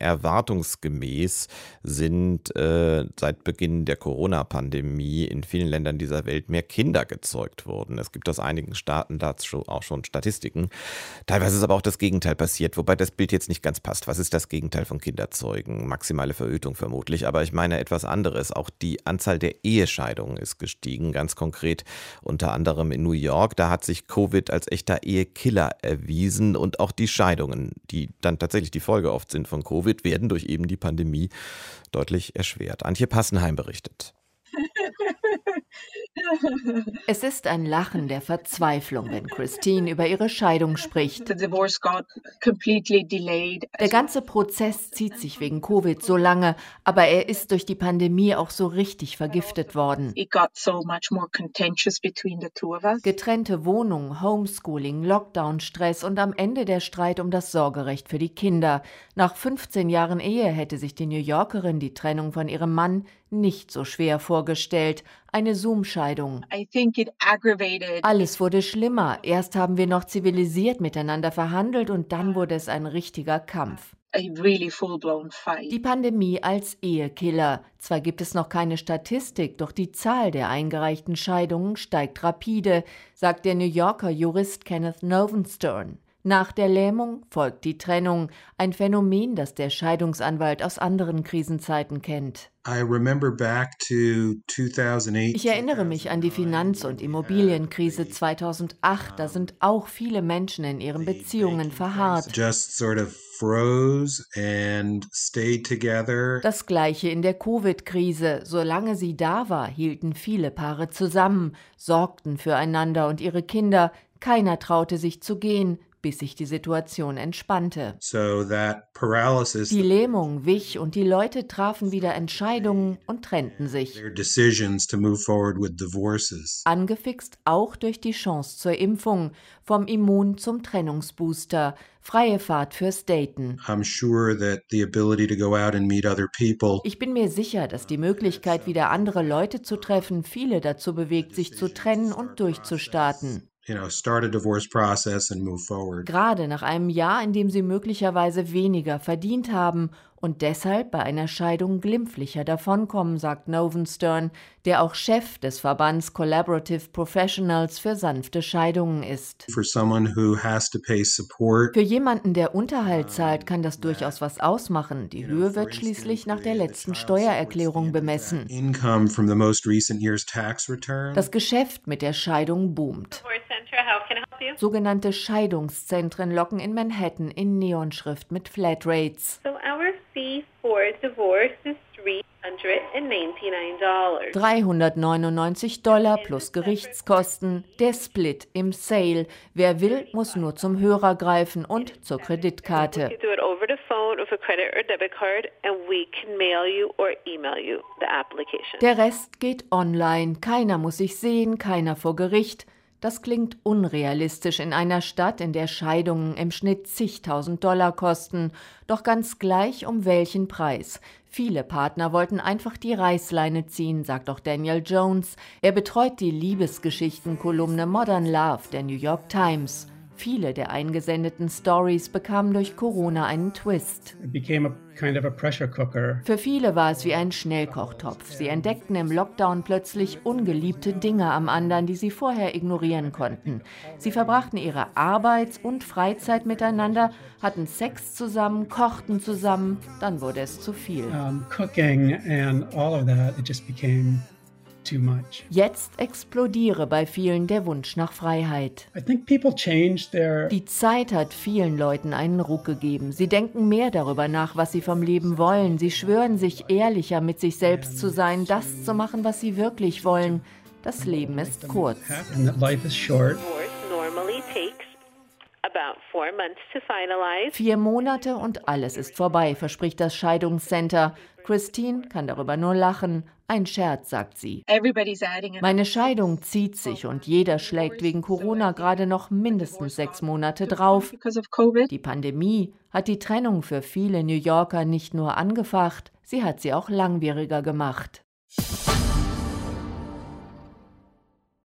erwartungsgemäß sind äh, seit Beginn der Corona-Pandemie in vielen Ländern dieser Welt mehr Kinder gezeugt worden. Es gibt aus einigen Staaten dazu auch schon Statistiken. Teilweise ist aber auch das Gegenteil passiert, wobei das Bild jetzt nicht ganz passt. Was ist das Gegenteil von Kinderzeugen? Maximale Verhütung vermutlich, aber ich meine etwas anderes. Auch die Anzahl der Ehescheidungen ist gestiegen, ganz konkret unter anderem in New York. Da hat sich Covid als echter Ehekiller erwiesen und auch die Scheidungen, die dann tatsächlich die Folge oft sind von Covid, Covid werden durch eben die Pandemie deutlich erschwert. Antje Passenheim berichtet. Es ist ein Lachen der Verzweiflung, wenn Christine über ihre Scheidung spricht. Der ganze Prozess zieht sich wegen Covid so lange, aber er ist durch die Pandemie auch so richtig vergiftet worden. Getrennte Wohnungen, Homeschooling, Lockdown-Stress und am Ende der Streit um das Sorgerecht für die Kinder. Nach 15 Jahren Ehe hätte sich die New Yorkerin die Trennung von ihrem Mann nicht so schwer vorgestellt. Eine Zoom-Scheidung. Alles wurde schlimmer. Erst haben wir noch zivilisiert miteinander verhandelt und dann wurde es ein richtiger Kampf. Die Pandemie als Ehekiller. Zwar gibt es noch keine Statistik, doch die Zahl der eingereichten Scheidungen steigt rapide, sagt der New Yorker Jurist Kenneth Novenstern. Nach der Lähmung folgt die Trennung, ein Phänomen, das der Scheidungsanwalt aus anderen Krisenzeiten kennt. Ich erinnere mich an die Finanz- und Immobilienkrise 2008. Da sind auch viele Menschen in ihren Beziehungen verharrt. Das gleiche in der Covid-Krise. Solange sie da war, hielten viele Paare zusammen, sorgten füreinander und ihre Kinder. Keiner traute sich zu gehen, bis sich die Situation entspannte. So die Lähmung wich und die Leute trafen wieder Entscheidungen und trennten sich. Angefixt auch durch die Chance zur Impfung, vom Immun zum Trennungsbooster, freie Fahrt fürs Daten. Ich bin mir sicher, dass die Möglichkeit, wieder andere Leute zu treffen, viele dazu bewegt, sich zu trennen und durchzustarten you know, start a divorce process and move forward. Gerade nach einem Jahr, in dem sie möglicherweise weniger verdient haben und deshalb bei einer Scheidung glimpflicher davonkommen, sagt Novenstern, der auch Chef des Verbands Collaborative Professionals für sanfte Scheidungen ist. Für jemanden, der Unterhalt zahlt, kann das durchaus was ausmachen. Die Höhe wird schließlich nach der letzten Steuererklärung bemessen. Das Geschäft mit der Scheidung boomt. Sogenannte Scheidungszentren locken in Manhattan in Neonschrift mit Flatrates. So our fee for divorce is 399 Dollar plus Gerichtskosten, der Split im Sale. Wer will, muss nur zum Hörer greifen und zur Kreditkarte. Der Rest geht online. Keiner muss sich sehen, keiner vor Gericht. Das klingt unrealistisch in einer Stadt, in der Scheidungen im Schnitt zigtausend Dollar kosten, doch ganz gleich um welchen Preis. Viele Partner wollten einfach die Reißleine ziehen, sagt auch Daniel Jones. Er betreut die Liebesgeschichtenkolumne Modern Love der New York Times. Viele der eingesendeten Stories bekamen durch Corona einen Twist. Für viele war es wie ein Schnellkochtopf. Sie entdeckten im Lockdown plötzlich ungeliebte Dinge am anderen, die sie vorher ignorieren konnten. Sie verbrachten ihre Arbeits- und Freizeit miteinander, hatten Sex zusammen, kochten zusammen, dann wurde es zu viel. Um, cooking and all of that, it just became Jetzt explodiere bei vielen der Wunsch nach Freiheit. Die Zeit hat vielen Leuten einen Ruck gegeben. Sie denken mehr darüber nach, was sie vom Leben wollen. Sie schwören sich ehrlicher mit sich selbst zu sein, das zu machen, was sie wirklich wollen. Das Leben ist kurz. Vier Monate und alles ist vorbei, verspricht das Scheidungscenter. Christine kann darüber nur lachen. Ein Scherz, sagt sie. Meine Scheidung zieht sich und jeder schlägt wegen Corona gerade noch mindestens sechs Monate drauf. Die Pandemie hat die Trennung für viele New Yorker nicht nur angefacht, sie hat sie auch langwieriger gemacht.